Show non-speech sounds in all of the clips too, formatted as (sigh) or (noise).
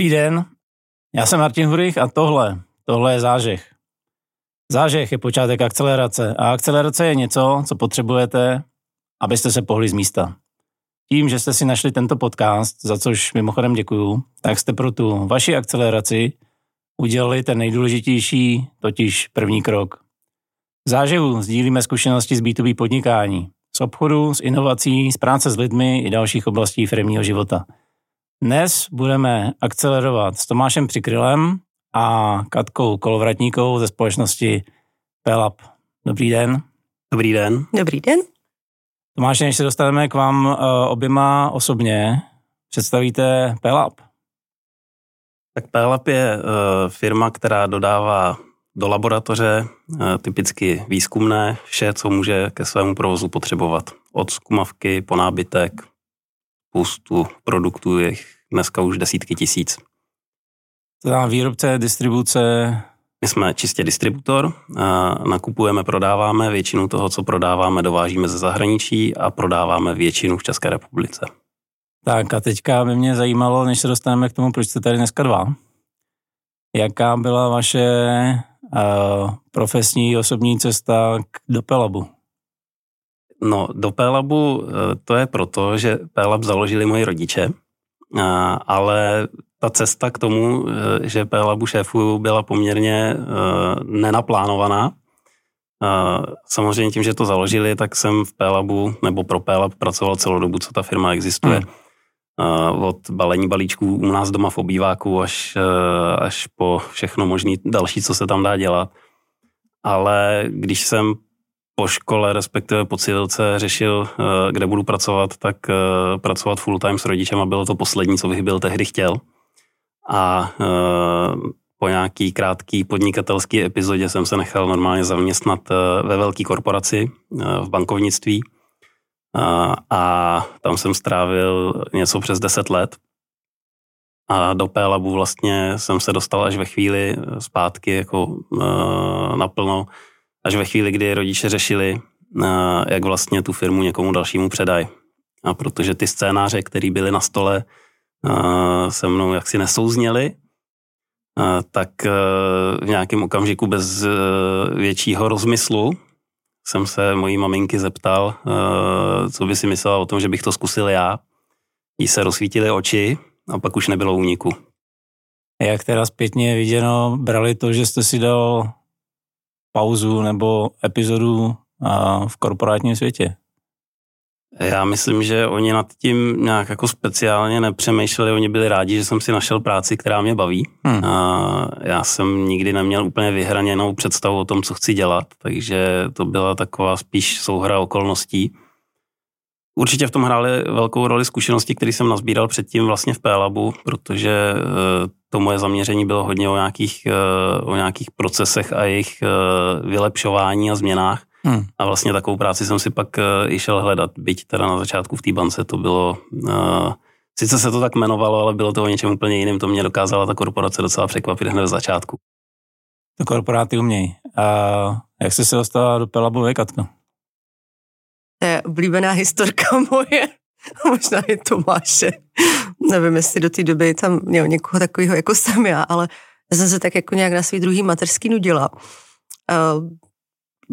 Dobrý den, já jsem Martin Hurich a tohle, tohle je zážeh. Zážeh je počátek akcelerace a akcelerace je něco, co potřebujete, abyste se pohli z místa. Tím, že jste si našli tento podcast, za což mimochodem děkuju, tak jste pro tu vaši akceleraci udělali ten nejdůležitější, totiž první krok. V zážehu sdílíme zkušenosti z B2B podnikání, z obchodu, z inovací, z práce s lidmi i dalších oblastí firmního života. Dnes budeme akcelerovat s Tomášem Přikrylem a Katkou Kolovratníkou ze společnosti Pelap. Dobrý den. Dobrý den. Dobrý den. Tomáš, než se dostaneme k vám uh, oběma osobně, představíte Pelap. Tak Pelap je uh, firma, která dodává do laboratoře, uh, typicky výzkumné, vše, co může ke svému provozu potřebovat. Od zkumavky po nábytek, spoustu produktů, je dneska už desítky tisíc. To znamená výrobce, distribuce? My jsme čistě distributor, nakupujeme, prodáváme, většinu toho, co prodáváme, dovážíme ze zahraničí a prodáváme většinu v České republice. Tak a teďka by mě zajímalo, než se dostaneme k tomu, proč jste tady dneska dva. Jaká byla vaše uh, profesní osobní cesta k, do Pelabu? No, do Pelabu to je proto, že Pelab založili moji rodiče, ale ta cesta k tomu, eh, že Pelabu šéfu byla poměrně eh, nenaplánovaná. Samozřejmě tím, že to založili, tak jsem v Pelabu nebo pro Pelab pracoval celou dobu, co ta firma existuje. Hmm. Od balení balíčků u nás doma v obýváku až, eh, až po všechno možné další, co se tam dá dělat. Ale když jsem po škole, respektive po civilce řešil, kde budu pracovat, tak pracovat full time s rodičem a bylo to poslední, co bych byl tehdy chtěl a e, po nějaký krátký podnikatelský epizodě jsem se nechal normálně zaměstnat ve velké korporaci v bankovnictví a tam jsem strávil něco přes 10 let. A do P-Labu vlastně jsem se dostal až ve chvíli zpátky jako naplno, až ve chvíli, kdy rodiče řešili, jak vlastně tu firmu někomu dalšímu předají. A protože ty scénáře, které byly na stole, se mnou jaksi nesouzněli, tak e, v nějakém okamžiku bez většího rozmyslu jsem se mojí maminky zeptal, co by si myslela o tom, že bych to zkusil já. Jí se rozsvítily oči a pak už nebylo úniku. Jak teda zpětně viděno, brali to, že jste si dal pauzu nebo epizodu v korporátním světě? Já myslím, že oni nad tím nějak jako speciálně nepřemýšleli, oni byli rádi, že jsem si našel práci, která mě baví. Hmm. A já jsem nikdy neměl úplně vyhraněnou představu o tom, co chci dělat, takže to byla taková spíš souhra okolností. Určitě v tom hrály velkou roli zkušenosti, které jsem nazbíral předtím vlastně v P-Labu, protože eh, to moje zaměření bylo hodně o nějakých, eh, o nějakých procesech a jejich eh, vylepšování a změnách. Hmm. A vlastně takovou práci jsem si pak uh, i šel hledat, byť teda na začátku v té bance to bylo, uh, sice se to tak jmenovalo, ale bylo to o něčem úplně jiným, to mě dokázala ta korporace docela překvapit hned v začátku. To korporáty umějí. A jak jsi se dostala do Pelabu Katko? To je oblíbená historka (laughs) moje, (laughs) možná je Tomáše. Nevím, jestli do té doby tam měl někoho takového, jako jsem já, ale já jsem se tak jako nějak na svý druhý mateřský nudila. Uh,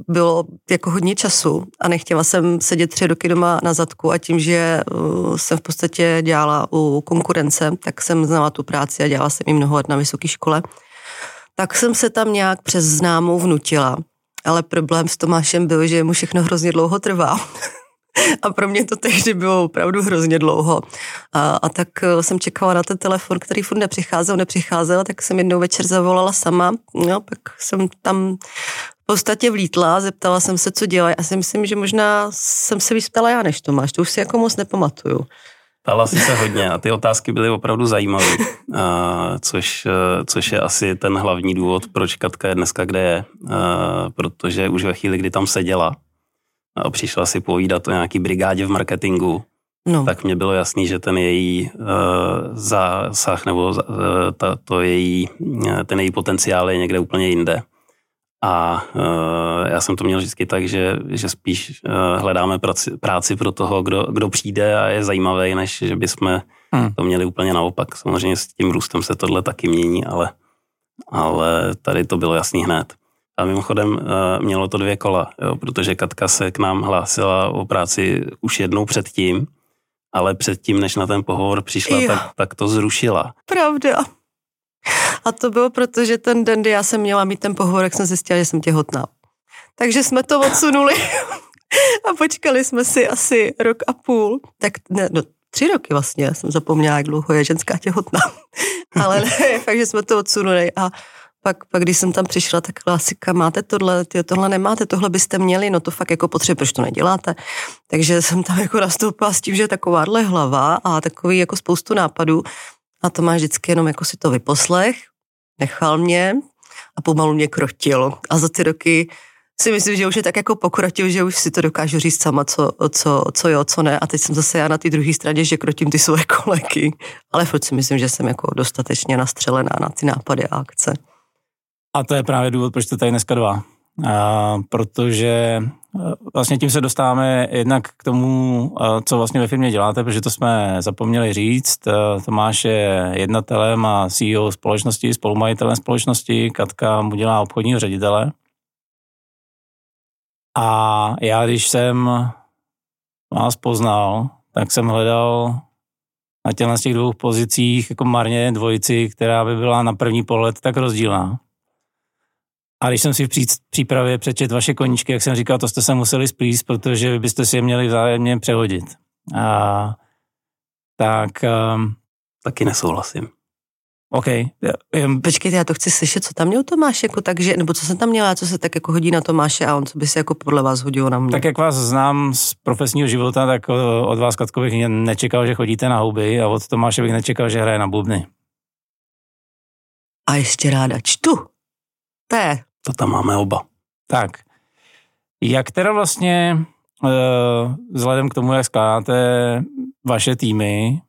bylo jako hodně času a nechtěla jsem sedět tři roky doma na zadku a tím, že uh, jsem v podstatě dělala u konkurence, tak jsem znala tu práci a dělala jsem ji mnoho let na vysoké škole, tak jsem se tam nějak přes známou vnutila. Ale problém s Tomášem byl, že mu všechno hrozně dlouho trvá. (laughs) (laughs) A pro mě to tehdy bylo opravdu hrozně dlouho. A, a tak uh, jsem čekala na ten telefon, který furt nepřicházel, nepřicházel, tak jsem jednou večer zavolala sama. No, pak jsem tam podstatě vlítla, zeptala jsem se, co dělají a si myslím, že možná jsem se vyspěla já než Tomáš, to už si jako moc nepamatuju. Ptala si se hodně a ty otázky byly opravdu zajímavé, což, což je asi ten hlavní důvod, proč Katka je dneska, kde je, protože už ve chvíli, kdy tam seděla přišla si povídat o nějaký brigádě v marketingu, no. tak mě bylo jasný, že ten její uh, zásah nebo uh, ta, to její, ten její potenciál je někde úplně jinde A uh, já jsem to měl vždycky tak, že, že spíš uh, hledáme práci, práci pro toho, kdo, kdo přijde a je zajímavý, než že bychom hmm. to měli úplně naopak. Samozřejmě s tím růstem se tohle taky mění, ale, ale tady to bylo jasný hned. A mimochodem uh, mělo to dvě kola, jo, protože Katka se k nám hlásila o práci už jednou předtím, ale předtím, než na ten pohovor přišla, tak, tak to zrušila. Pravda. A to bylo proto, že ten den, kdy já jsem měla mít ten pohovor, jak jsem zjistila, že jsem těhotná. Takže jsme to odsunuli (laughs) a počkali jsme si asi rok a půl. Tak ne, no, tři roky vlastně, já jsem zapomněla, jak dlouho je ženská těhotná. (laughs) Ale ne, fakt, že jsme to odsunuli a pak, pak když jsem tam přišla, tak klasika, máte tohle, ty tohle nemáte, tohle byste měli, no to fakt jako potřebuje, proč to neděláte. Takže jsem tam jako nastoupila s tím, že je takováhle hlava a takový jako spoustu nápadů a to máš vždycky jenom jako si to vyposlech, nechal mě a pomalu mě krotil. A za ty roky si myslím, že už je tak jako pokrotil, že už si to dokážu říct sama, co, co, co jo, co ne. A teď jsem zase já na té druhé straně, že krotím ty svoje (laughs) kolegy. Ale furt si myslím, že jsem jako dostatečně nastřelená na ty nápady a akce. A to je právě důvod, proč to tady dneska dva. A, protože vlastně tím se dostáváme jednak k tomu, co vlastně ve firmě děláte, protože to jsme zapomněli říct. Tomáš je jednatelem a CEO společnosti, spolumajitelem společnosti, Katka mu dělá obchodního ředitele. A já, když jsem vás poznal, tak jsem hledal na těch dvou pozicích jako marně dvojici, která by byla na první pohled tak rozdílná. A když jsem si v přípravě přečet vaše koníčky, jak jsem říkal, to jste se museli splíst, protože vy byste si je měli vzájemně přehodit. A, tak... Um, Taky nesouhlasím. OK. Počkejte, já to chci slyšet, co tam měl Tomáš, jako takže, nebo co jsem tam měla, co se tak jako hodí na Tomáše a on, co by se jako podle vás hodilo na mě. Tak jak vás znám z profesního života, tak od vás, Katko, bych nečekal, že chodíte na houby a od Tomáše bych nečekal, že hraje na bubny. A ještě ráda čtu. To je to tam máme oba. Tak, jak teda vlastně eh, vzhledem k tomu, jak skládáte vaše týmy,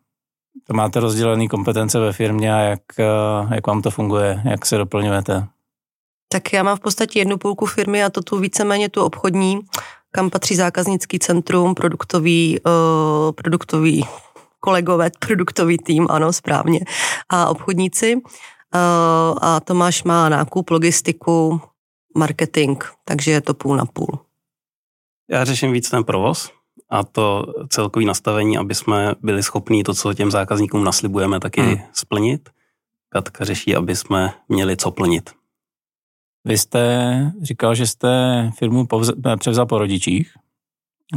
to máte rozdělené kompetence ve firmě a jak, eh, jak vám to funguje, jak se doplňujete? Tak já mám v podstatě jednu půlku firmy a to tu víceméně tu obchodní, kam patří zákaznický centrum, produktový, uh, produktový kolegové, (laughs) produktový tým, ano, správně, a obchodníci. A Tomáš má nákup, logistiku, marketing, takže je to půl na půl. Já řeším víc ten provoz a to celkový nastavení, aby jsme byli schopní to, co těm zákazníkům naslibujeme, taky hmm. splnit. Katka řeší, aby jsme měli co plnit. Vy jste říkal, že jste firmu převzal po rodičích,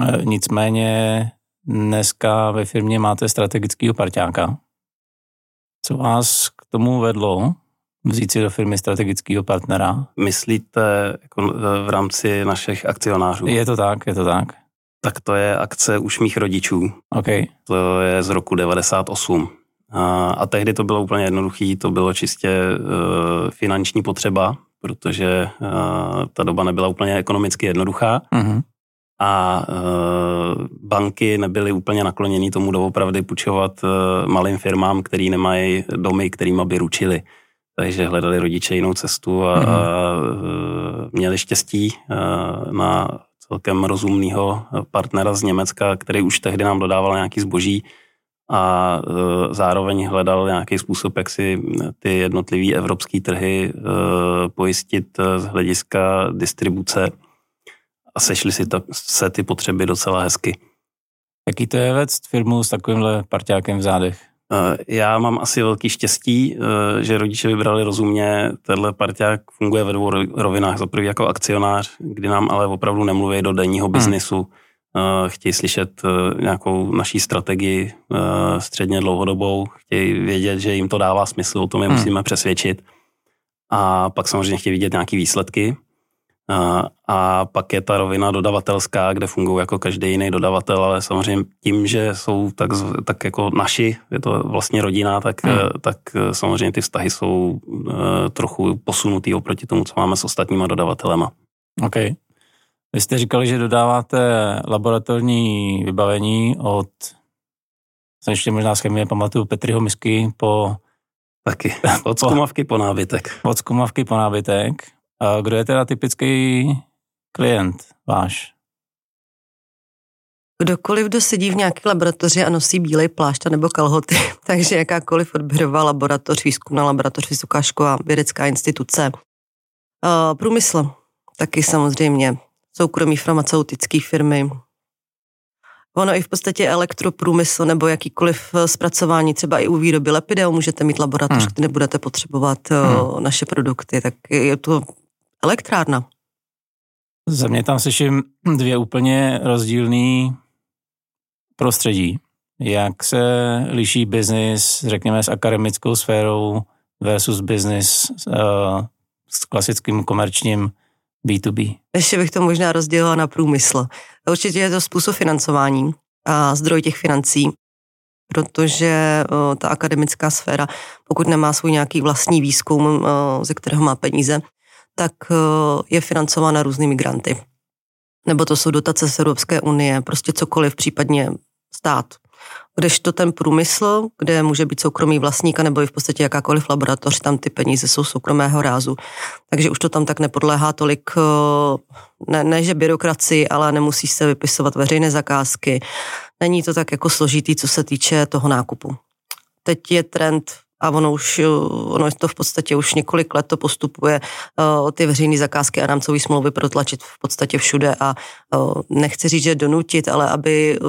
e, nicméně dneska ve firmě máte strategického parťáka. Co vás k tomu vedlo? vzít si do firmy strategického partnera. Myslíte jako v rámci našich akcionářů? Je to tak, je to tak. Tak to je akce už mých rodičů. Okay. To je z roku 98. A, a tehdy to bylo úplně jednoduché, to bylo čistě uh, finanční potřeba, protože uh, ta doba nebyla úplně ekonomicky jednoduchá. Uh-huh. A uh, banky nebyly úplně nakloněny tomu doopravdy půjčovat uh, malým firmám, který nemají domy, kterým by ručili takže hledali rodiče jinou cestu a, mm-hmm. a měli štěstí na celkem rozumného partnera z Německa, který už tehdy nám dodával nějaký zboží a zároveň hledal nějaký způsob, jak si ty jednotlivé evropské trhy pojistit z hlediska distribuce a sešly si to, se ty potřeby docela hezky. Jaký to je vést firmu s takovýmhle parťákem v zádech? Eh, já mám asi velký štěstí, eh, že rodiče vybrali rozumně. Tenhle parťák funguje ve dvou rovinách. Za prvý jako akcionář, kdy nám ale opravdu nemluví do denního biznisu. Hmm. Chtějí slyšet nějakou naší strategii středně dlouhodobou, chtějí vědět, že jim to dává smysl, o tom je hmm. musíme přesvědčit. A pak samozřejmě chtějí vidět nějaké výsledky. A, a pak je ta rovina dodavatelská, kde fungují jako každý jiný dodavatel, ale samozřejmě tím, že jsou tak, tak jako naši, je to vlastně rodina, tak, hmm. tak samozřejmě ty vztahy jsou uh, trochu posunutý oproti tomu, co máme s ostatníma dodavatelema. OK. Vy jste říkali, že dodáváte laboratorní vybavení od, jsem ještě možná z chemie pamatuju, Petriho misky po... Taky, (laughs) od zkumavky po nábytek. Od zkumavky po nábytek. A kdo je teda typický klient váš? Kdokoliv, kdo sedí v nějaké laboratoři a nosí bílej plášť nebo kalhoty, (laughs) takže jakákoliv odběrová laboratoř, výzkumná laboratoř, vysoká škola, vědecká instituce, průmysl, taky samozřejmě, soukromí farmaceutické firmy, Ono i v podstatě elektroprůmysl nebo jakýkoliv eh, zpracování, třeba i u výroby lepidel můžete mít laboratoř, hmm. kde nebudete potřebovat eh, hmm. naše produkty, tak je to elektrárna. Za mě tam slyším dvě úplně rozdílné prostředí. Jak se liší biznis, řekněme, s akademickou sférou versus biznis uh, s klasickým komerčním B2B? Ještě bych to možná rozdělila na průmysl. Určitě je to způsob financování a zdroj těch financí, protože uh, ta akademická sféra, pokud nemá svůj nějaký vlastní výzkum, uh, ze kterého má peníze, tak uh, je financována různými granty. Nebo to jsou dotace z Evropské unie, prostě cokoliv, případně stát. Kdežto ten průmysl, kde může být soukromý vlastník, nebo i v podstatě jakákoliv laboratoř, tam ty peníze jsou soukromého rázu. Takže už to tam tak nepodléhá tolik, eh, ne, ne že byrokracii, ale nemusí se vypisovat veřejné zakázky. Není to tak jako složitý, co se týče toho nákupu. Teď je trend a ono už, eh, ono to v podstatě už několik let to postupuje uh, ty veřejné zakázky a rámcové smlouvy protlačit v podstatě všude a uh, nechci říct, že donutit, ale aby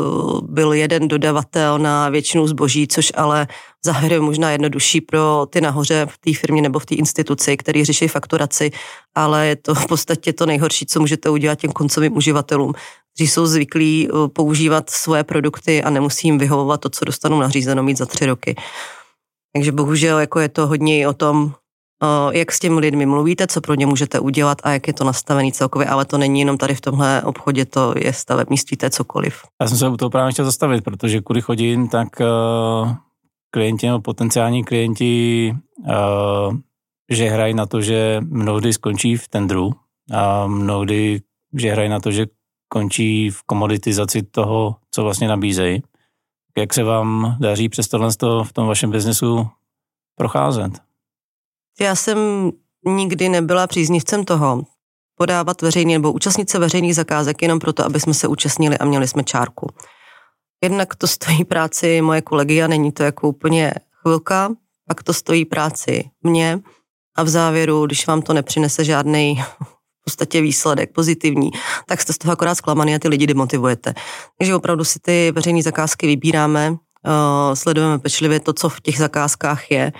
byl jeden dodavatel na většinu zboží, což ale závěr je možná jednodušší pro ty nahoře v té firmě nebo v té instituci, který řeší fakturaci, ale je to v podstatě to nejhorší, co můžete udělat těm koncovým uživatelům, kteří jsou zvyklí používat svoje produkty a nemusí jim vyhovovat to, co dostanou nařízeno mít za tři roky. Takže bohužel jako je to hodně o tom, jak s těmi lidmi mluvíte, co pro ně můžete udělat a jak je to nastavený celkově, ale to není jenom tady v tomhle obchodě, to je stavebnictví, to je cokoliv. Já jsem se u toho právě chtěl zastavit, protože kudy chodím, tak uh, klienti nebo potenciální klienti uh, že hrají na to, že mnohdy skončí v tendru a mnohdy, že hrají na to, že končí v komoditizaci toho, co vlastně nabízejí. Jak se vám daří přes tohle v tom vašem biznesu procházet? Já jsem nikdy nebyla příznivcem toho, podávat veřejný nebo účastnit se veřejných zakázek jenom proto, aby jsme se účastnili a měli jsme čárku. Jednak to stojí práci moje kolegy a není to jako úplně chvilka, pak to stojí práci mě a v závěru, když vám to nepřinese žádný podstatě výsledek pozitivní, tak jste z toho akorát zklamaný a ty lidi demotivujete. Takže opravdu si ty veřejné zakázky vybíráme, uh, sledujeme pečlivě to, co v těch zakázkách je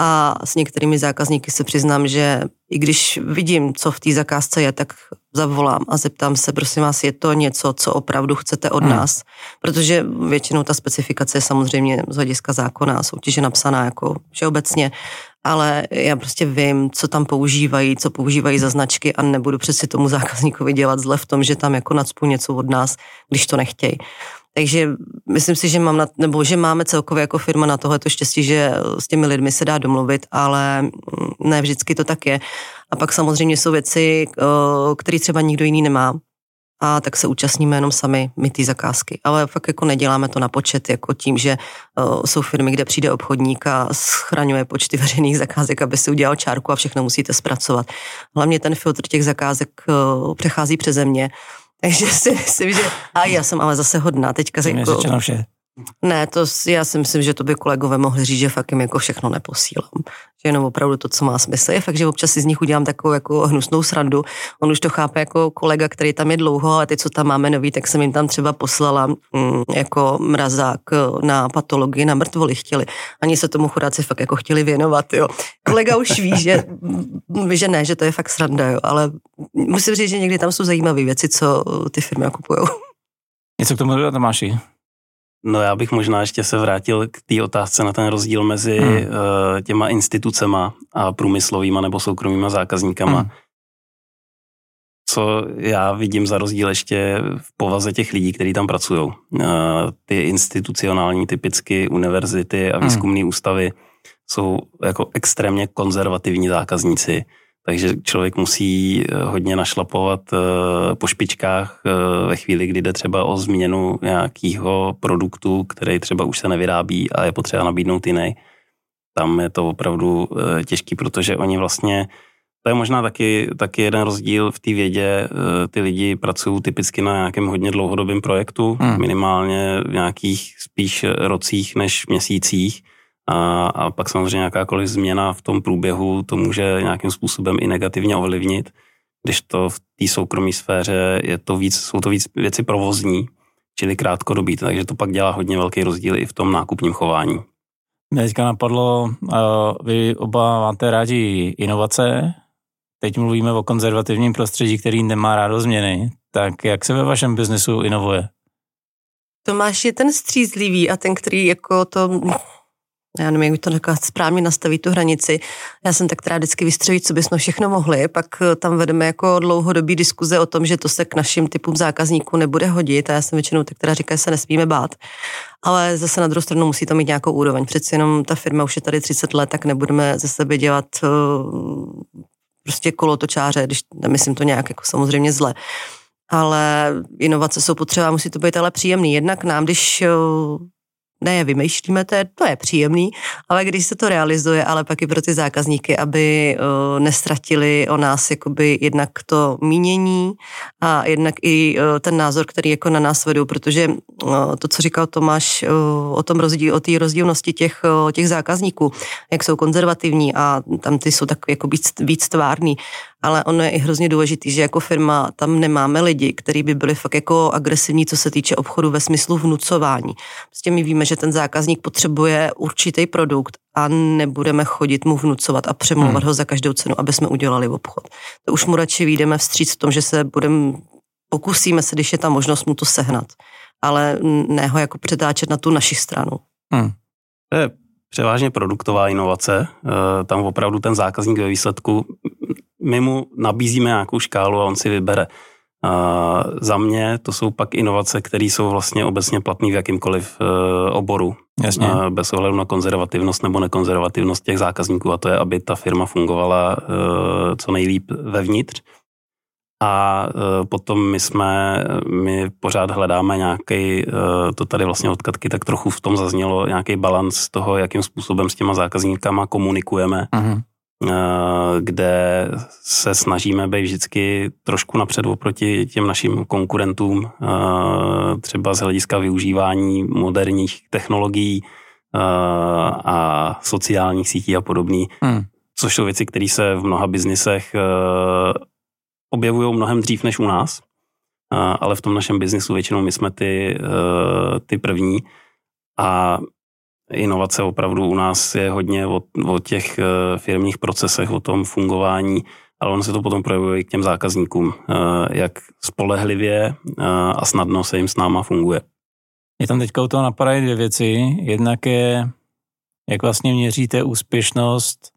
a s některými zákazníky se přiznám, že i když vidím, co v té zakázce je, tak zavolám a zeptám se, prosím vás, je to něco, co opravdu chcete od hmm. nás? Protože většinou ta specifikace je samozřejmě z hlediska zákona, soutěže napsaná jako všeobecně, ale já prostě vím, co tam používají, co používají za značky a nebudu přeci tomu zákazníkovi dělat zle v tom, že tam jako nadspu něco od nás, když to nechtějí. Takže myslím si, že, mám na, nebo že máme celkově jako firma na tohle to štěstí, že s těmi lidmi se dá domluvit, ale ne vždycky to tak je. A pak samozřejmě jsou věci, které třeba nikdo jiný nemá a tak se účastníme jenom sami my ty zakázky. Ale fakt jako neděláme to na počet, jako tím, že uh, jsou firmy, kde přijde obchodník a schraňuje počty (laughs) veřejných zakázek, aby si udělal čárku a všechno musíte zpracovat. Hlavně ten filtr těch zakázek uh, přechází přeze mě. (laughs) Takže si myslím, že a já jsem ale zase hodná. Teďka jako, vše. Ne, to já si myslím, že to by kolegové mohli říct, že fakt jim jako všechno neposílám. Že jenom opravdu to, co má smysl. Je fakt, že občas si z nich udělám takovou jako hnusnou srandu. On už to chápe jako kolega, který tam je dlouho, ale ty, co tam máme nový, tak jsem jim tam třeba poslala mm, jako mrazák na patologii, na mrtvoli chtěli. Ani se tomu chudáci fakt jako chtěli věnovat, jo. Kolega už ví, že, že ne, že to je fakt sranda, jo, ale musím říct, že někdy tam jsou zajímavé věci, co ty firmy okupují. Něco k tomu dodat, Tomáši? No já bych možná ještě se vrátil k té otázce na ten rozdíl mezi hmm. uh, těma institucema a průmyslovýma nebo soukromýma zákazníkama. Hmm. Co já vidím za rozdíl ještě v povaze těch lidí, kteří tam pracují. Uh, ty institucionální, typicky univerzity a hmm. výzkumné hmm. ústavy jsou jako extrémně konzervativní zákazníci takže člověk musí eh, hodně našlapovat eh, po špičkách eh, ve chvíli, kdy jde třeba o změnu nějakého produktu, který třeba už se nevyrábí a je potřeba nabídnout jiný. Tam je to opravdu těžký, protože oni vlastně to je možná taky, taky jeden rozdíl v té vědě. Ty lidi pracují typicky na nějakém hodně dlouhodobém projektu, hmm. minimálně v nějakých spíš rocích než měsících. A, a pak samozřejmě jakákoliv změna v tom průběhu to může nějakým způsobem i negativně ovlivnit, když to v té soukromé sféře je to víc, jsou to víc věci provozní, čili krátkodobí, takže to pak dělá hodně velký rozdíl i v tom nákupním chování. Mě teďka napadlo, vy oba máte rádi inovace, teď mluvíme o konzervativním prostředí, který nemá rádo změny, tak jak se ve vašem biznesu inovuje? Tomáš je ten střízlivý a ten, který jako to já nevím, jak to takhle správně nastavit tu hranici. Já jsem tak teda vždycky vystřelit, co bychom všechno mohli, pak eh, tam vedeme jako dlouhodobý diskuze o tom, že to se k našim typům zákazníků nebude hodit a já jsem většinou tak teda říká, že se nesmíme bát. Ale zase na druhou stranu musí to mít nějakou úroveň. Přeci jenom ta firma už je tady 30 let, tak nebudeme ze sebe dělat uh, prostě kolotočáře, když nemyslím to nějak jako samozřejmě zle ale inovace jsou potřeba, musí to být ale příjemný. Jednak nám, když eh, ne je vymýšlíme, to je, to je příjemný, ale když se to realizuje, ale pak i pro ty zákazníky, aby uh, nestratili o nás jakoby jednak to mínění a jednak i uh, ten názor, který jako na nás vedou, protože uh, to, co říkal Tomáš uh, o tom rozdíl, o té rozdílnosti těch, uh, těch zákazníků, jak jsou konzervativní a tam ty jsou tak jako víc, víc tvárný, ale ono je i hrozně důležitý, že jako firma tam nemáme lidi, kteří by byli fakt jako agresivní, co se týče obchodu ve smyslu vnucování. Prostě my víme, že ten zákazník potřebuje určitý produkt a nebudeme chodit mu vnucovat a přemlouvat hmm. ho za každou cenu, aby jsme udělali obchod. To už mu radši vyjdeme vstříc v tom, že se budeme, pokusíme se, když je ta možnost mu to sehnat, ale ne ho jako přetáčet na tu naši stranu. Hmm. To je převážně produktová inovace. Eh, tam opravdu ten zákazník ve výsledku, my mu nabízíme nějakou škálu a on si vybere. A za mě to jsou pak inovace, které jsou vlastně obecně platné v jakýmkoliv uh, oboru. Jasně. Uh, bez ohledu na konzervativnost nebo nekonzervativnost těch zákazníků. A to je, aby ta firma fungovala uh, co nejlíp vevnitř. A potom my jsme, my pořád hledáme nějaký, to tady vlastně od Katky tak trochu v tom zaznělo, nějaký balans toho, jakým způsobem s těma zákazníkama komunikujeme. Uh-huh kde se snažíme být vždycky trošku napřed oproti těm našim konkurentům, eh, třeba z hlediska využívání moderních technologií eh, a sociálních sítí a podobný, hmm. což jsou věci, které se v mnoha biznisech objevují mnohem dřív než u nás, ale v tom našem biznisu většinou my jsme ty, ty první a inovace opravdu u nás je hodně o, o těch eh, firmních procesech, o tom fungování, ale ono se to potom projevuje i k těm zákazníkům, eh, jak spolehlivě eh, a snadno se jim s náma funguje. Je tam teďka u toho napadají dvě věci. Jednak je, jak vlastně měříte úspěšnost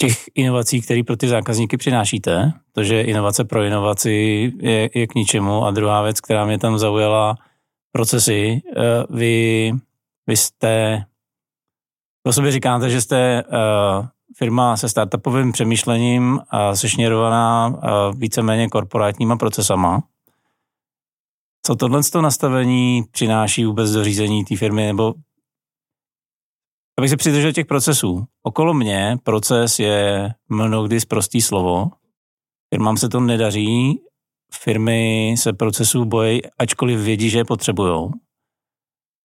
těch inovací, které pro ty zákazníky přinášíte, protože inovace pro inovaci je, je k ničemu. A druhá věc, která mě tam zaujala, procesy. Vy vy jste, o sobě říkáte, že jste uh, firma se startupovým přemýšlením a sešněrovaná uh, víceméně korporátníma procesama. Co tohle toho nastavení přináší vůbec do řízení té firmy, nebo abych se přidržel těch procesů. Okolo mě proces je mnohdy prostý slovo. Firmám se to nedaří, firmy se procesů bojí, ačkoliv vědí, že je potřebujou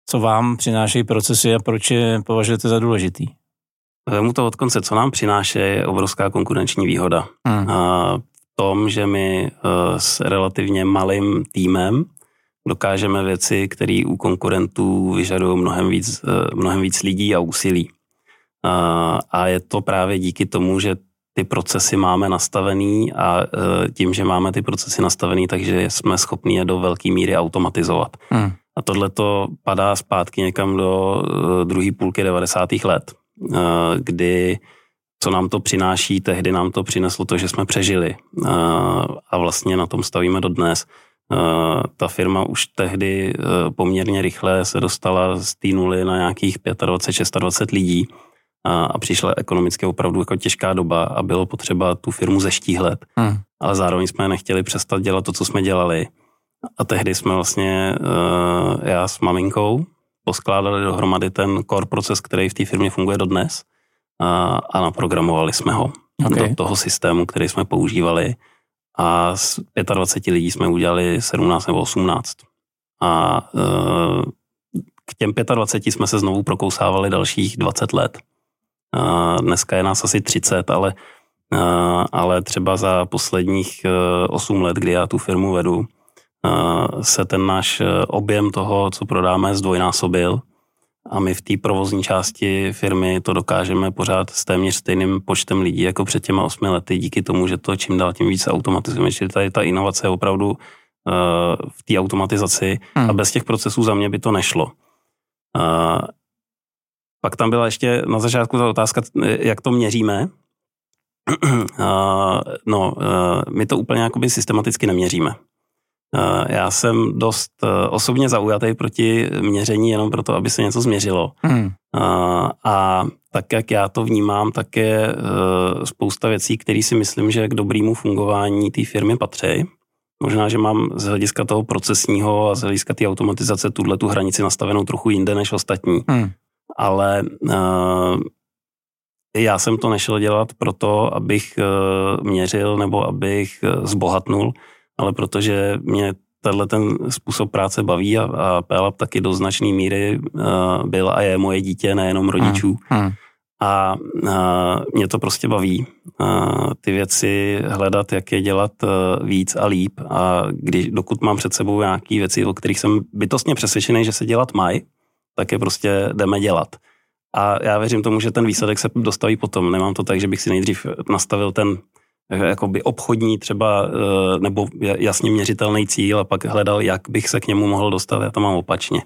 co vám přinášejí procesy a proč je považujete za důležitý? Vemu to od konce, co nám přináší, je obrovská konkurenční výhoda. Hmm. A v tom, že my eh, s relativně malým týmem dokážeme věci, které u konkurentů vyžadují mnohem víc, eh, mnohem víc lidí a úsilí. A je to právě díky tomu, že ty procesy máme nastavený a eh, tím, že máme ty procesy nastavený, takže jsme schopni je do velké míry automatizovat. Hmm. A tohle to padá zpátky někam do uh, druhé půlky 90. let, uh, kdy co nám to přináší, tehdy nám to přineslo to, že jsme přežili uh, a vlastně na tom stavíme dodnes. Uh, ta firma už tehdy poměrně rychle se dostala z té nuly na nějakých 25-26 lidí a, a přišla ekonomicky opravdu jako těžká doba a bylo potřeba tu firmu zeštíhlet. Hmm. Ale zároveň jsme nechtěli přestat dělat to, co jsme dělali a tehdy jsme vlastně, uh, já s maminkou, poskládali dohromady ten core proces, který v té firmě funguje dodnes a, a naprogramovali jsme ho. okay. do toho systému, který jsme používali a z 25 lidí jsme udělali 17 nebo 18. A uh, k těm 25 jsme se znovu prokousávali dalších 20 let. Uh, dneska je nás asi 30, ale, uh, ale třeba za posledních uh, 8 let, kdy já tu firmu vedu, se ten náš objem toho, co prodáme, zdvojnásobil a my v té provozní části firmy to dokážeme pořád s téměř stejným počtem lidí jako před těma osmi lety, díky tomu, že to čím dál tím více automatizujeme. Čili tady ta inovace je opravdu uh, v té automatizaci hmm. a bez těch procesů za mě by to nešlo. Uh, pak tam byla ještě na začátku ta otázka, jak to měříme. Uh, (clears throat) no, my to úplně jakoby systematicky neměříme. Eh, já jsem dost eh, osobně zaujatý proti měření jenom proto, aby se něco změřilo. Hmm. Eh, a tak, jak já to vnímám, tak je spousta věcí, které si myslím, že k dobrému fungování té firmy patří. Možná, že mám z hlediska toho procesního a z hlediska té automatizace tuhle tu hranici nastavenou trochu jinde než ostatní. Hmm. Ale uh, já jsem to nešel dělat proto, abych uh, měřil nebo abych uh, zbohatnul ale protože mě tenhle ten způsob práce baví a, a PLAB taky do značné míry uh, byl a je moje dítě, nejenom rodičů. Hmm. Hmm. A uh, mě to prostě baví. Uh, ty věci hledat, jak je dělat uh, víc a líp. A když, dokud mám před sebou nějaké věci, o kterých jsem bytostně přesvědčený, že se dělat mají, tak je prostě jdeme dělat. A já věřím tomu, že ten výsledek se dostaví potom. Nemám to tak, že bych si nejdřív nastavil ten jakoby obchodní třeba eh, nebo jasně měřitelný cíl a pak hledal, jak bych se k němu mohl dostat. Já to mám opačně.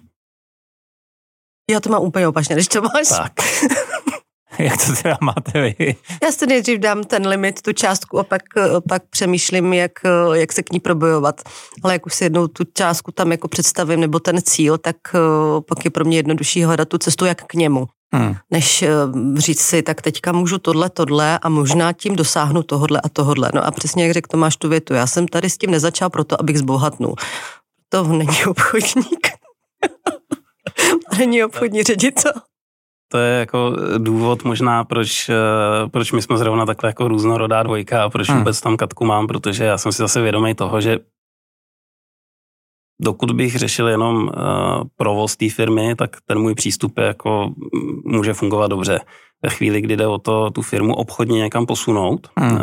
Já to mám úplně opačně, když to máš. Tak. (laughs) Jak to teda máte vy? Já si nejdřív dám ten limit, tu částku a pak, pak přemýšlím, jak, jak se k ní probojovat. Ale jak už si jednou tu částku tam jako představím, nebo ten cíl, tak eh, pak je pro mě jednodušší hledat tu cestu, jak k němu. Hmm. Než uh, říct si, tak teďka můžu tohle, tohle a možná tím dosáhnu tohle a tohle. No a přesně jak řekl Tomáš tu větu, já jsem tady s tím nezačal proto, abych zbohatnul. To není obchodník. (laughs) není obchodní ředitel. To je jako důvod možná, proč, eh, proč my jsme zrovna takhle jako různorodá dvojka a proč hmm. vůbec tam Katku mám, protože já jsem si zase vědomý toho, že dokud bych řešil jenom uh, provoz té firmy, tak ten můj přístup je jako může fungovat dobře. Ve chvíli, kdy jde o to tu firmu obchodně někam posunout hmm. uh,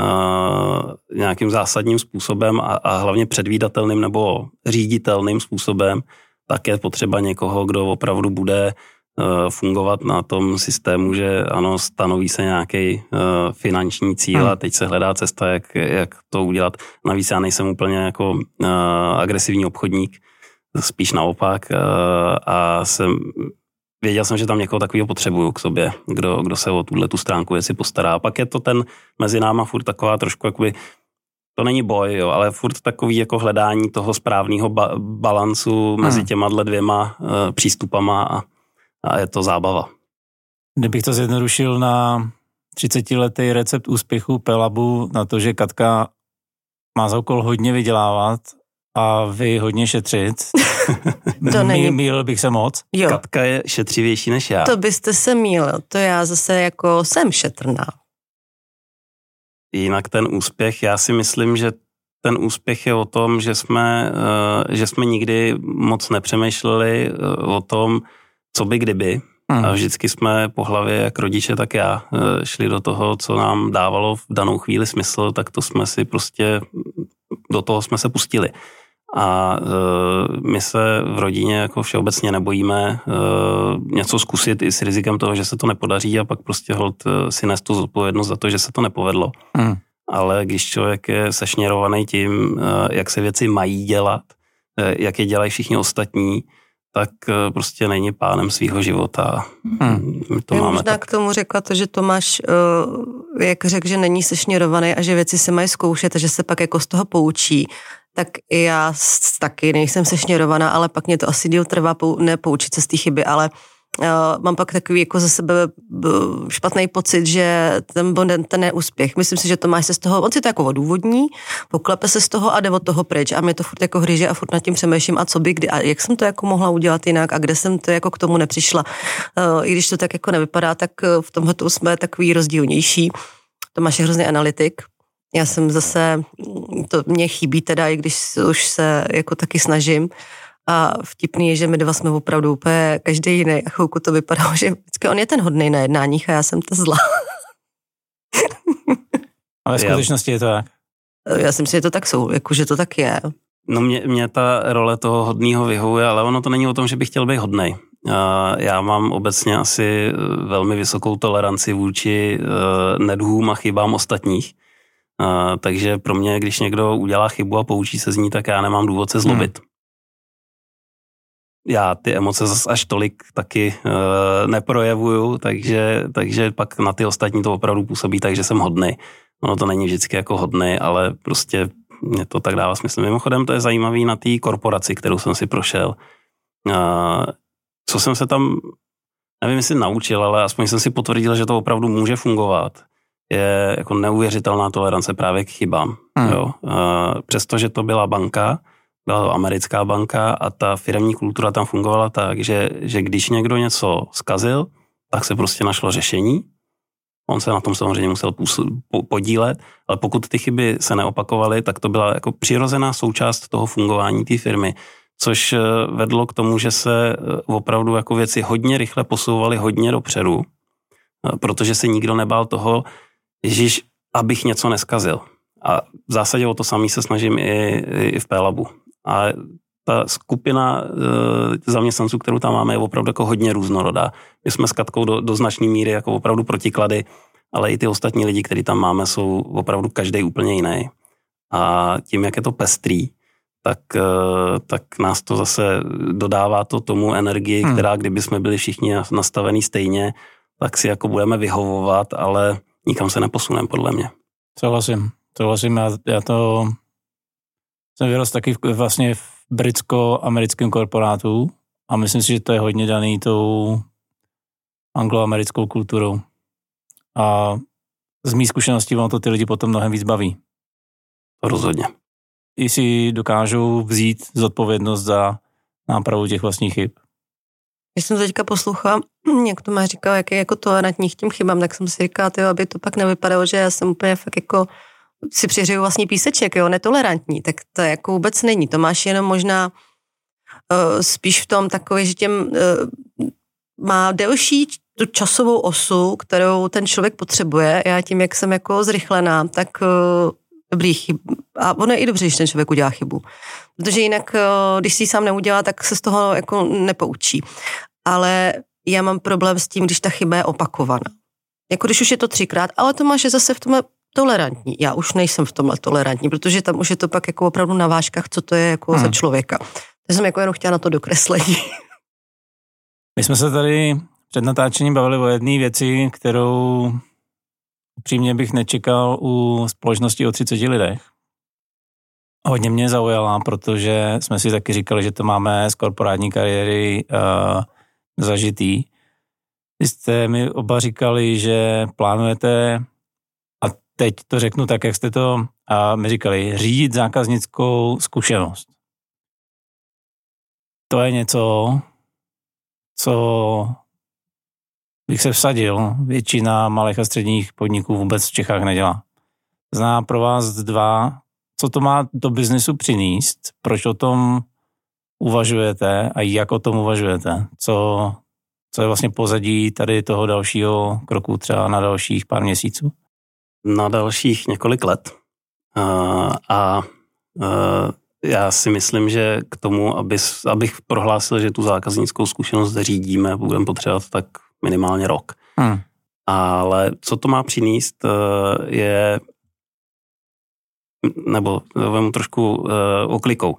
nějakým zásadním způsobem a, a hlavně předvídatelným nebo říditelným způsobem, tak je potřeba někoho, kdo opravdu bude fungovat na tom systému, že ano, stanoví se nějaký uh, finanční cíl hmm. a teď se hledá cesta, jak, jak to udělat. Navíc já nejsem úplně jako uh, agresivní obchodník, spíš naopak a jsem věděl jsem, že tam někoho takového potřebuju k sobě, kdo, kdo se o tuhle tu stránku věci postará. A pak je to ten mezi náma furt taková trošku jakoby, to není boj, jo, ale furt takový jako hledání toho správného ba- balancu mezi hmm. těma dvěma uh, přístupama a, a je to zábava. Kdybych to zjednodušil na 30-letý recept úspěchu Pelabu na to, že Katka má za úkol hodně vydělávat a vy hodně šetřit. (laughs) to (laughs) není. Mýlil bych se moc. Jo. Katka je šetřivější než já. To byste se mýlil, to já zase jako jsem šetrná. Jinak ten úspěch, já si myslím, že ten úspěch je o tom, že jsme, uh, že jsme nikdy moc nepřemýšleli uh, o tom, co by kdyby. Hmm. A vždycky jsme po hlavě, jak rodiče, tak já, uh, šli do toho, co nám dávalo v danou chvíli smysl, tak to jsme si prostě, do toho jsme se pustili. A e, my se v rodině jako všeobecně nebojíme e, něco zkusit i s rizikem toho, že se to nepodaří a pak prostě hold si nést tu zodpovědnost za to, že se to nepovedlo. Hmm. Ale když člověk je sešněrovaný tím, jak se věci mají dělat, jak je dělají všichni ostatní, tak e, prostě není pánem svého života. Hmm. My to Já máme možná tak. k tomu řekla to, že Tomáš, e, jak řekl, že není sešněrovaný a že věci se mají zkoušet a že se pak jako z toho poučí tak i já taky nejsem sešněrovaná, ale pak mě to asi díl trvá pou, nepoučit se z té chyby, ale uh, mám pak takový jako ze sebe špatný pocit, že ten, ten, ten neúspěch. Myslím si, že to máš se z toho, on si to jako odůvodní, poklepe se z toho a jde od toho pryč a mě to furt jako hryže a furt nad tím přemýšlím a co by kdy a jak jsem to jako mohla udělat jinak a kde jsem to jako k tomu nepřišla. I když to tak jako nevypadá, tak v tomhle jsme takový rozdílnější. Tomáš je hrozný analytik. Já jsem zase, to mě chybí teda, i když už se jako taky snažím. A vtipný je, že my dva jsme opravdu úplně každý jiný. A chvilku to vypadalo, že vždycky on je ten hodný na jednáních a já jsem ta zlá. (laughs) Ale v skutečnosti je to tak. Já si myslím, že to tak jsou, jako, že to tak je. No mě, mě ta role toho hodného vyhovuje, ale ono to není o tom, že bych chtěl být hodnej. Já mám obecně asi velmi vysokou toleranci vůči eh, nedhům a chybám ostatních. Takže pro mě, když někdo udělá chybu a poučí se z ní, tak já nemám důvod se zlobit. Hmm. Já ty emoce zase až tolik taky uh, neprojevuju, takže, takže pak na ty ostatní to opravdu působí tak, že jsem hodný. Ono to není vždycky jako hodný, ale prostě mě to tak dává smysl. Mimochodem to je zajímavý na té korporaci, kterou jsem si prošel. Uh, co jsem se tam, nevím, jestli naučil, ale aspoň jsem si potvrdil, že to opravdu může fungovat je jako neuvěřitelná tolerance právě k chybám. Hmm. Jo. Přestože to byla banka, byla to americká banka a ta firmní kultura tam fungovala tak, že, že když někdo něco zkazil, tak se prostě našlo řešení. On se na tom samozřejmě musel podílet, ale pokud ty chyby se neopakovaly, tak to byla jako přirozená součást toho fungování té firmy, což eh, vedlo k tomu, že se eh, opravdu jako věci hodně rychle posouvaly hodně dopředu, eh, protože se nikdo nebál toho, Ježíš, abych něco neskazil. A v zásadě o to samý se snažím i, i v Pélabu. A ta skupina e, zaměstnanců, kterou tam máme, je opravdu jako hodně různorodá. My jsme s Katkou do, do značné míry jako opravdu protiklady, ale i ty ostatní lidi, kteří tam máme, jsou opravdu každý úplně jiný. A tím, jak je to pestrý, tak, e, tak nás to zase dodává to tomu energii, hmm. která kdyby jsme byli všichni nastavení stejně, tak si jako budeme vyhovovat, ale nikam se neposuneme, podle mě. Souhlasím, souhlasím. Já, já to jsem vyrost taky v, vlastně v britsko-americkém korporátu a myslím si, že to je hodně daný tou angloamerickou kulturou. A z mých zkušeností ono to ty lidi potom mnohem víc baví. Rozhodně. I si dokážou vzít zodpovědnost za nápravu těch vlastních chyb. Když jsem teďka poslouchala, (clears throat) jak to má říkal, jak je jako tolerantní k těm chybám, tak jsem si říkala, tyjo, aby to pak nevypadalo, že já jsem úplně fakt jako si přiřeju vlastní píseček, jo, netolerantní, tak to jako vůbec není. To máš jenom možná uh, spíš v tom takový, že těm uh, má delší tu časovou osu, kterou ten člověk potřebuje. Já tím, jak jsem jako zrychlená, tak uh, dobrý chyb. A ono je i dobře, když ten člověk udělá chybu. Protože jinak, když si ji sám neudělá, tak se z toho jako nepoučí. Ale já mám problém s tím, když ta chyba je opakovaná. Jako když už je to třikrát, ale to máš je zase v tomhle tolerantní. Já už nejsem v tomhle tolerantní, protože tam už je to pak jako opravdu na vážkách, co to je jako hmm. za člověka. To jsem jako jenom chtěla na to dokreslení. My jsme se tady před natáčením bavili o jedné věci, kterou upřímně bych nečekal u společnosti o 30 lidech. Hodně mě zaujala, protože jsme si taky říkali, že to máme z korporátní kariéry uh, zažitý. Vy jste mi oba říkali, že plánujete, teď to řeknu tak, jak jste to uh, mi říkali, řídit zákaznickou zkušenost. To je něco, co bych se vsadil, většina malých a středních podniků vůbec v Čechách nedělá. Zná pro vás dva, co to má do biznesu přinést, proč o tom uvažujete a jak o tom uvažujete, co, co je vlastně pozadí tady toho dalšího kroku třeba na dalších pár měsíců? Na dalších několik let. A uh, já si myslím, že k tomu, aby, abych prohlásil, že tu zákaznickou zkušenost řídíme, budeme potřebovat tak minimálně rok. Hmm. Ale co to má přinést, eh, je, nebo vemu trošku uh, oklikou.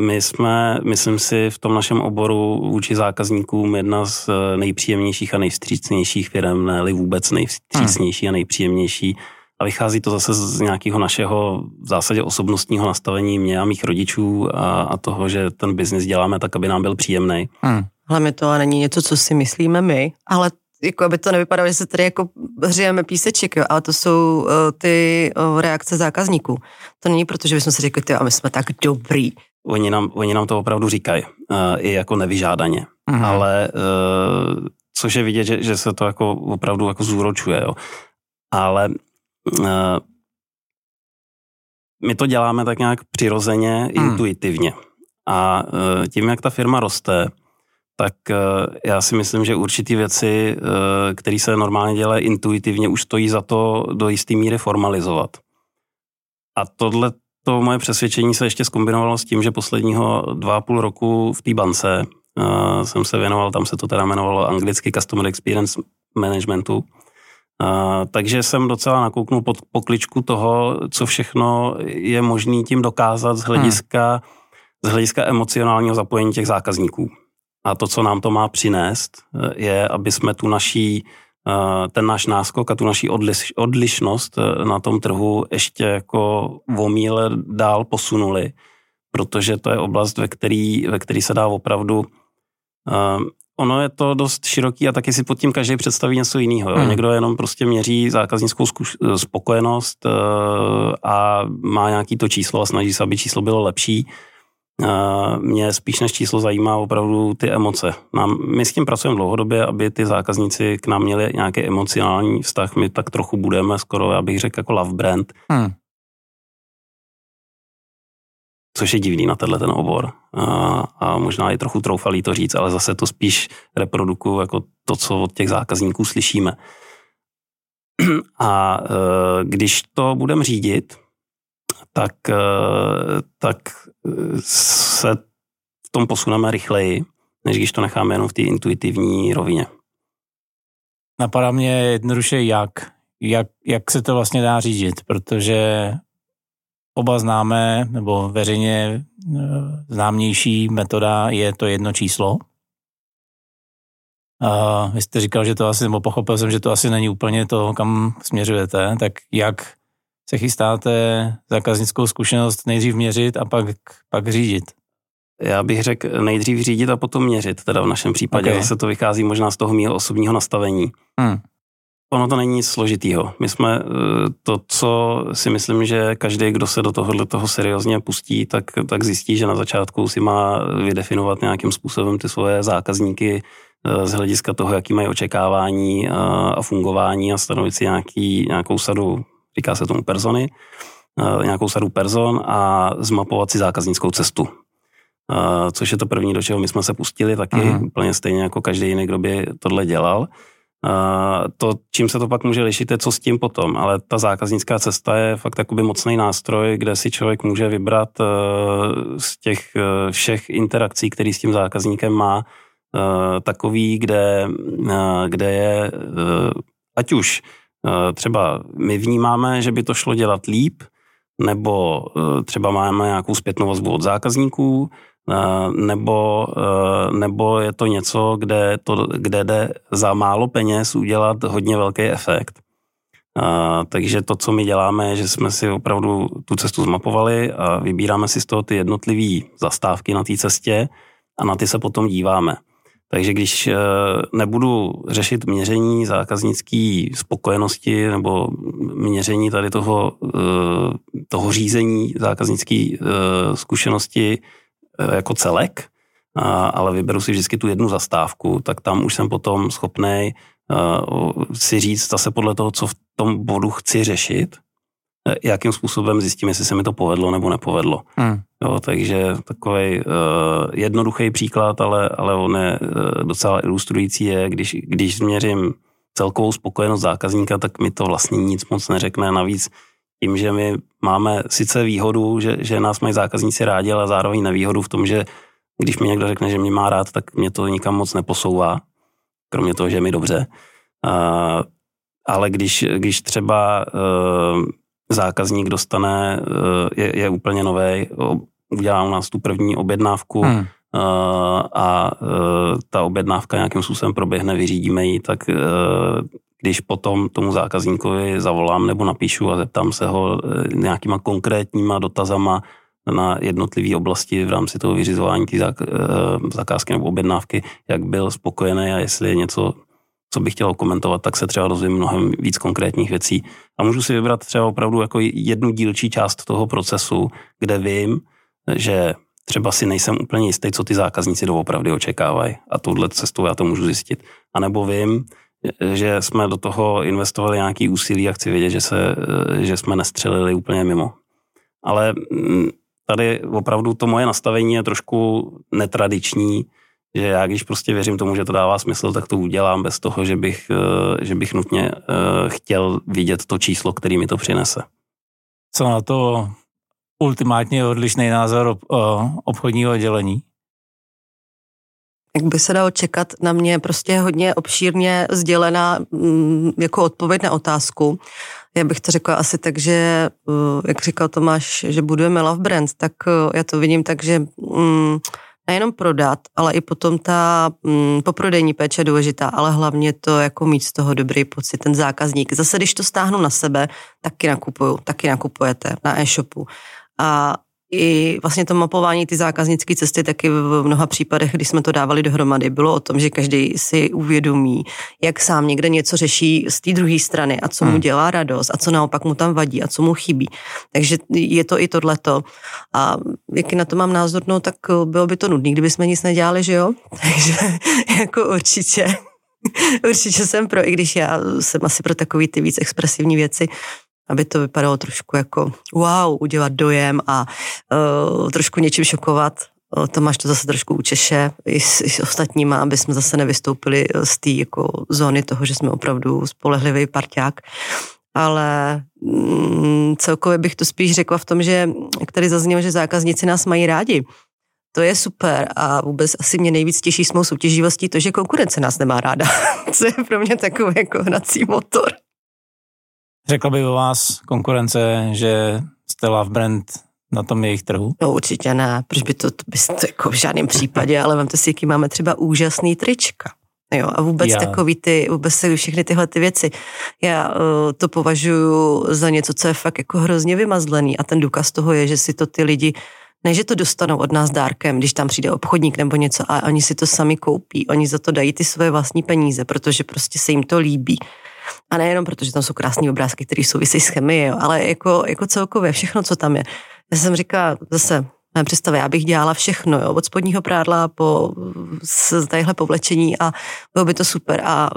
My jsme, myslím si, v tom našem oboru vůči zákazníkům jedna z nejpříjemnějších a nejvstřícnějších firm, ne vůbec nejvstřícnější a nejpříjemnější. A vychází to zase z nějakého našeho v zásadě osobnostního nastavení mě a mých rodičů a, a toho, že ten biznis děláme tak, aby nám byl příjemný. Hmm. Hlavně to není něco, co si myslíme my, ale jako aby to nevypadalo, že se tady jako hřejeme píseček, jo, ale to jsou uh, ty uh, reakce zákazníků. To není proto, že bychom si řekli, a my jsme tak dobrý. Oni nám, oni nám to opravdu říkají, uh, i jako nevyžádaně, mm. ale uh, což je vidět, že, že se to jako opravdu jako zúročuje, jo. Ale my to děláme tak nějak přirozeně, hmm. intuitivně. A tím, jak ta firma roste, tak já si myslím, že určitý věci, které se normálně dělají intuitivně, už stojí za to do jisté míry formalizovat. A tohle to moje přesvědčení se ještě skombinovalo s tím, že posledního dva a půl roku v té bance uh, jsem se věnoval, tam se to teda jmenovalo anglicky Customer Experience Managementu, uh, takže jsem docela nakouknul pod pokličku toho, co všechno je možné tím dokázat z hlediska, hmm. z hlediska emocionálního zapojení těch zákazníků. A to, co nám to má přinést, je, aby jsme tu naší Eh, ten náš náskok a tu naší odliš, odlišnost eh, na tom trhu ještě jako vomíle dál posunuli, protože to je oblast, ve který, ve který se dá opravdu uh, ono je to dost široký a taky si pod tím každý představí něco jiného. Hmm. Někdo jenom prostě měří zákaznickou spokojenost a má nějaký to číslo a snaží se, aby číslo bylo lepší mě spíš než číslo zajímá opravdu ty emoce. Nám, my s tím pracujeme dlouhodobě, aby ty zákazníci k nám měli nějaký emocionální vztah. My tak trochu budeme skoro, já bych řekl, jako love brand. Hmm. Což je divný na tenhle ten obor. A, a možná je trochu troufalý to říct, ale zase to spíš reprodukuju jako to, co od těch zákazníků slyšíme. (clears throat) A e, když to budeme řídit, tak, eh, tak eh, se v tom posuneme rychleji, než když to necháme jenom v té intuitivní rovině. Napadá mě jednoduše jak, jak, jak se to vlastně dá řídit, protože oba známe, nebo veřejně eh, známější metoda je to jedno číslo. A vy jste říkal, že to asi, nebo pochopil jsem, že to asi není úplně to, kam směřujete, tak jak se chystáte zákaznickou zkušenost nejdřív měřit a pak, pak řídit? Já bych řekl nejdřív řídit a potom měřit, teda v našem případě. Okay. Zase to vychází možná z toho mého osobního nastavení. Hmm. Ono to není nic složitýho. My jsme eh, to, co si myslím, že každý, kdo se do tohohle toho seriózně pustí, tak, tak zjistí, že na začátku si má vydefinovat nějakým způsobem ty svoje zákazníky eh, z hlediska toho, jaký mají očekávání a, a fungování a stanovit si nějaký, nějakou sadu říká se tomu persony, eh, nějakou sadu person a zmapovat si zákaznickou cestu. Eh, což je to první, do čeho my jsme se pustili taky, uh-huh. úplně stejně jako každý jiný, kdo by tohle dělal. Uh, to, čím se to pak může lišit, je co s tím potom, ale ta zákaznická cesta je fakt jakoby mocný nástroj, kde si člověk může vybrat z těch všech interakcí, který s tím zákazníkem má, takový, kde, kde je ať už Eh, třeba my vnímáme, že by to šlo dělat líp, nebo eh, třeba máme nějakou zpětnou vazbu od zákazníků, eh, nebo, nebo je to něco, kde, to, kde jde za málo peněz udělat hodně velký efekt. Takže to, co my děláme, je, že jsme si opravdu tu cestu zmapovali a vybíráme si z toho ty jednotlivé zastávky na té cestě a na ty se potom díváme. Takže když eh, nebudu řešit měření zákaznické spokojenosti nebo měření tady toho, eh, toho řízení zákaznické eh, zkušenosti jako celek, ale vyberu si vždycky tu jednu zastávku, tak tam už jsem potom schopný si říct zase podle toho, co v tom bodu chci řešit, jakým způsobem zjistím, jestli se mi to povedlo nebo nepovedlo. Hmm. Jo, takže takový uh, jednoduchý příklad, ale, ale on je uh, docela ilustrující, je, když, když změřím celkovou spokojenost zákazníka, tak mi to vlastně nic moc neřekne. Navíc tím, že my máme sice výhodu, že, že nás mají zákazníci rádi, ale zároveň nevýhodu v tom, že když mi někdo řekne, že mě má rád, tak mě to nikam moc neposouvá, kromě toho, že je mi dobře. Uh, ale když, když třeba uh, zákazník dostane, eh, je, je úplně nový, udělá u nás tu první objednávku hmm. Eh, a eh, ta objednávka nějakým způsobem proběhne, vyřídíme ji, tak když potom tomu zákazníkovi zavolám nebo napíšu a zeptám se ho nějakýma konkrétníma dotazama na jednotlivé oblasti v rámci toho vyřizování té zakázky nebo objednávky, jak byl spokojený a jestli je něco co bych chtěl komentovat, tak se třeba dozvím mnohem víc konkrétních věcí. A můžu si vybrat třeba opravdu jako jednu dílčí část toho procesu, kde vím, že třeba si nejsem úplně jistý, co ty zákazníci doopravdy očekávají. A touhle cestou já to můžu zjistit. A nebo vím, že jsme do toho investovali nějaký úsilí a chci vědět, že, se, že jsme nestřelili úplně mimo. Ale mm, tady opravdu to moje nastavení je trošku netradiční, že já když prostě věřím tomu, že to dává smysl, tak to udělám bez toho, že bych, eh, že bych nutně eh, chtěl vidět to číslo, který mi to přinese. Co na to ultimátně odlišný názor obchodního oddělení? Jak by se dalo čekat, na mě prostě hodně obšírně sdělená mm, jako odpověď na otázku. Já bych to řekla asi tak, že eh, jak říkal Tomáš, že budujeme love brand, tak já to vidím tak, že mm, nejenom prodat, ale i potom ta mm, poprodejní péče je důležitá, ale hlavně to jako mít z toho dobrý pocit, ten zákazník. Zase, když to stáhnu na sebe, taky nakupuju, taky nakupujete na e-shopu. A i vlastně to mapování ty zákaznické cesty taky v mnoha případech, když jsme to dávali dohromady, bylo o tom, že každý si uvědomí, jak sám někde něco řeší z té druhé strany a co hmm. mu dělá radost a co naopak mu tam vadí a co mu chybí. Takže je to i tohleto. A jaký na to mám názor, no tak bylo by to nudný, kdyby jsme nic nedělali, že jo? (laughs) Takže jako určitě (laughs) Určitě jsem pro, i když já jsem asi pro takový ty víc expresivní věci, aby to vypadalo trošku jako wow, udělat dojem a uh, trošku něčím šokovat. Uh, Tomáš to zase trošku učeše i s, i s ostatníma, aby jsme zase nevystoupili z té jako zóny toho, že jsme opravdu spolehlivý parťák. Ale mm, celkově bych to spíš řekla v tom, že který zazněl, že zákazníci nás mají rádi. To je super a vůbec asi mě nejvíc těší s mou soutěživostí to, že konkurence nás nemá ráda. (laughs) Co je pro mě takový jako hnací motor. Řekla by o vás konkurence, že jste love brand na tom jejich trhu? No určitě ne, proč by to, to, by to jako v žádném případě, ale vemte si, jaký máme třeba úžasný trička. Jo, a vůbec Já. takový ty, vůbec všechny tyhle ty věci. Já uh, to považuji za něco, co je fakt jako hrozně vymazlený a ten důkaz toho je, že si to ty lidi ne, že to dostanou od nás dárkem, když tam přijde obchodník nebo něco a oni si to sami koupí. Oni za to dají ty své vlastní peníze, protože prostě se jim to líbí. A nejenom protože tam jsou krásné obrázky, které souvisí s chemií, ale jako, jako celkově všechno, co tam je. Já jsem říkala zase, mé představě, já bych dělala všechno, jo, od spodního prádla po tadyhle povlečení a bylo by to super a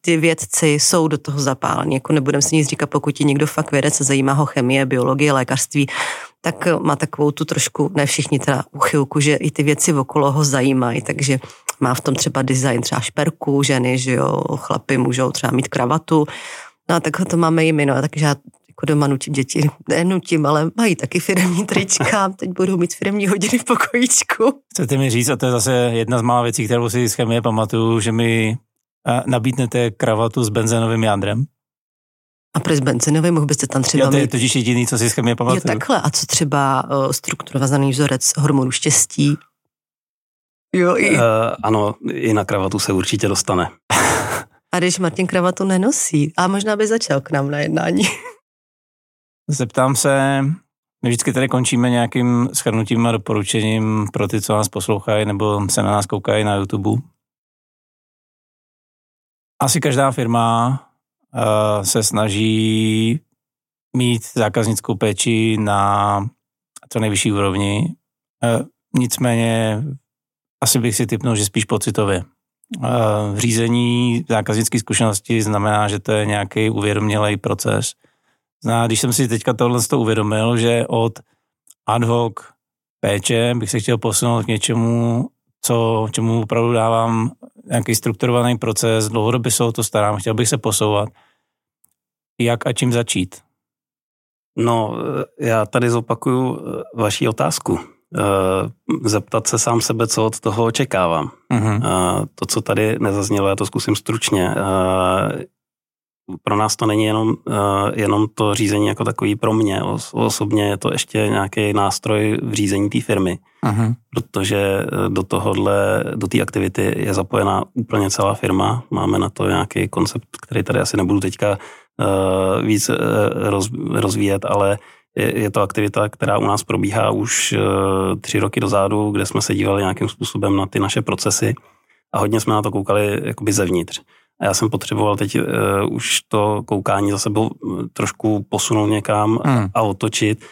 ty vědci jsou do toho zapálení, jako nebudem si nic říkat, pokud ti někdo fakt vědec se zajímá ho chemie, biologie, lékařství, tak má takovou tu trošku, ne všichni teda uchylku, že i ty věci okolo ho zajímají, takže má v tom třeba design třeba šperku, ženy, že jo, chlapy můžou třeba mít kravatu, no a takhle to máme i my, no, takže já jako doma nutím děti, (laughs) nenutím, ale mají taky firmní (laughs) trička, teď budou mít firmní hodiny v pokojíčku. Chcete mi říct, a to je zase jedna z mála věcí, kterou si z chemie pamatuju, že mi nabídnete kravatu s benzenovým jádrem? A proč benzenový mohl byste tam třeba jo, to je totiž jediný, co si z chemie pamatuju. Jo, takhle. A co třeba uh, strukturovaný vzorec hormonu štěstí? Jo, i... Uh, ano, i na kravatu se určitě dostane. A když Martin kravatu nenosí, a možná by začal k nám na jednání. Zeptám se, my vždycky tady končíme nějakým schrnutím a doporučením pro ty, co nás poslouchají nebo se na nás koukají na YouTube. Asi každá firma uh, se snaží mít zákaznickou péči na co nejvyšší úrovni. Uh, nicméně asi bych si typnul, že spíš pocitově. Uh, řízení zákaznické zkušenosti znamená, že to je nějaký uvědomělej proces – Zná, když jsem si teďka tohle to uvědomil, že od ad hoc péče bych se chtěl posunout k něčemu, co, čemu opravdu dávám nějaký strukturovaný proces, dlouhodobě se o to starám, chtěl bych se posouvat. Jak a čím začít? No, já tady zopakuju eh, vaši otázku. Eh, zeptat se sám sebe, co od toho očekávám. Uh-huh. To, co tady nezaznělo, já to zkusím stručně pro nás to není jenom, uh, jenom to řízení jako takový pro mě. Osobně je to ještě nějaký nástroj v řízení té firmy, uh-huh. protože eh, do tohohle, do té aktivity je zapojená úplně celá firma. Máme na to nějaký koncept, který tady asi nebudu teďka uh, víc uh, roz, rozvíjet, ale je, je to aktivita, která u nás probíhá už uh, tři roky dozadu, kde jsme se dívali nějakým způsobem na ty naše procesy a hodně jsme na to koukali jakoby zevnitř. A já jsem potřeboval teď uh, už to koukání za sebou trošku posunout někam hmm. a otočit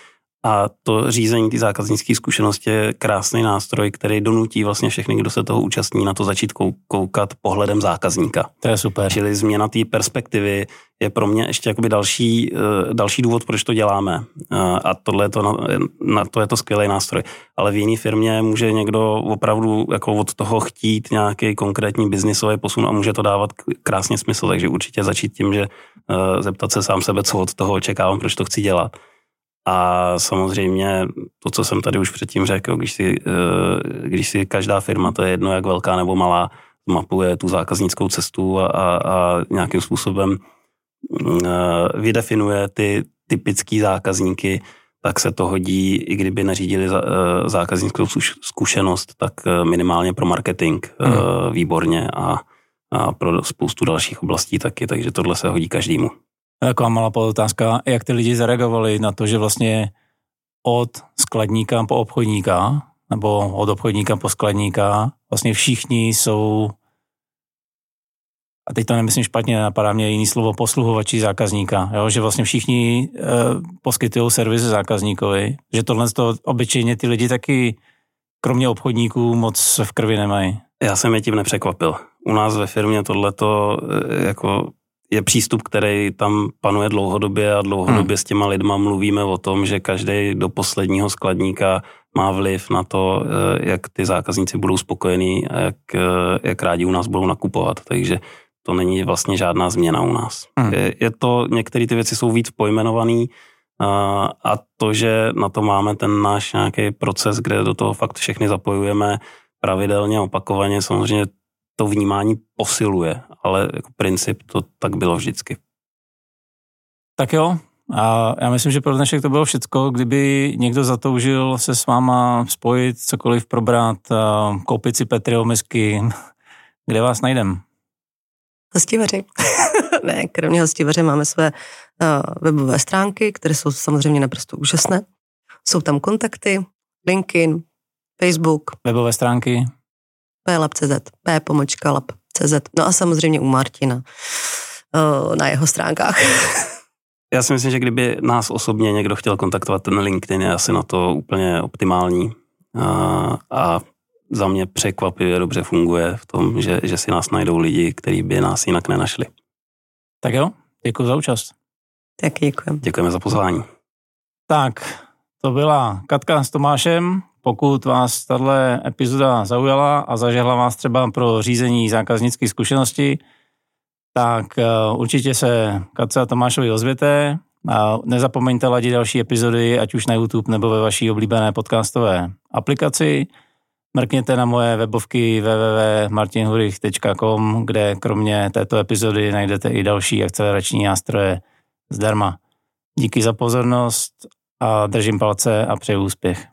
A to řízení ty zákaznické zkušenosti je krásný nástroj, který donutí vlastně všechny, kdo se toho účastní, na to začít koukat pohledem zákazníka. To je super. Čili změna té perspektivy je pro mě ještě jakoby další, eh, další důvod, proč to děláme. Eh, a tohle je to, na, na to je to skvělý nástroj. Ale v jiné firmě může někdo opravdu jako od toho chtít nějaký konkrétní biznisový posun a může to dávat krásně smysl. Takže určitě začít tím, že eh, zeptat se sám sebe, co od toho očekávám, proč to chci dělat a samozřejmě to, co jsem tady už předtím řekl, když si, eh, když si každá firma, to je jedno jak velká nebo malá, mapuje tu zákaznickou cestu a, a, a nějakým způsobem eh, vydefinuje ty typické zákazníky, tak se to hodí, i kdyby nařídili eh, zákaznickou zkušenost, tak minimálně pro marketing hmm. výborně a, a pro spoustu dalších oblastí taky, takže tohle se hodí každému. Taková malá podotázka, jak ty lidi zareagovali na to, že vlastně od skladníka po obchodníka, nebo od obchodníka po skladníka, vlastně všichni jsou, a teď to nemyslím špatně, napadá mě jiný slovo, posluhovači zákazníka, jo? že vlastně všichni e, poskytují servis zákazníkovi, že tohle to obyčejně ty lidi taky, kromě obchodníků, moc v krvi nemají. Já jsem je tím nepřekvapil. U nás ve firmě tohleto e, jako je přístup, který tam panuje dlouhodobě a dlouhodobě hmm. s těma lidma mluvíme o tom, že každý do posledního skladníka má vliv na to, eh, jak ty zákazníci budou spokojení a jak, eh, jak rádi u nás budou nakupovat. Takže to není vlastně žádná změna u nás. Hmm. Je, je to, některé ty věci jsou víc pojmenované a, a to, že na to máme ten náš nějaký proces, kde do toho fakt všechny zapojujeme pravidelně, opakovaně, samozřejmě to vnímání posiluje, ale jako princip to tak bylo vždycky. Tak jo, a já myslím, že pro dnešek to bylo všecko. Kdyby někdo zatoužil se s váma spojit, cokoliv probrat, koupit si Petryho misky, kde vás najdem? Hostivaři. (laughs) ne, kromě hostivaře máme své uh, webové stránky, které jsou samozřejmě naprosto úžasné. Jsou tam kontakty, LinkedIn, Facebook. Webové stránky? plab.cz, p.lab.cz, no a samozřejmě u Martina na jeho stránkách. (laughs) Já si myslím, že kdyby nás osobně někdo chtěl kontaktovat, ten LinkedIn je asi na to úplně optimální a, a za mě překvapivě dobře funguje v tom, že, že si nás najdou lidi, kteří by nás jinak nenašli. Tak jo, děkuji za účast. Taky děkujeme. Děkujeme za pozvání. Tak, to byla Katka s Tomášem. Pokud vás tato epizoda zaujala a zažehla vás třeba pro řízení zákaznické zkušenosti, tak eh, určitě se Katce a Tomášovi ozvěte a nezapomeňte ladit další epizody, ať už na YouTube nebo ve vaší oblíbené podcastové aplikaci. Mrkněte na moje webovky www.martinhurich.com, kde kromě této epizody najdete i další akcelerační nástroje zdarma. Díky za pozornost a držím palce a přeju úspěch.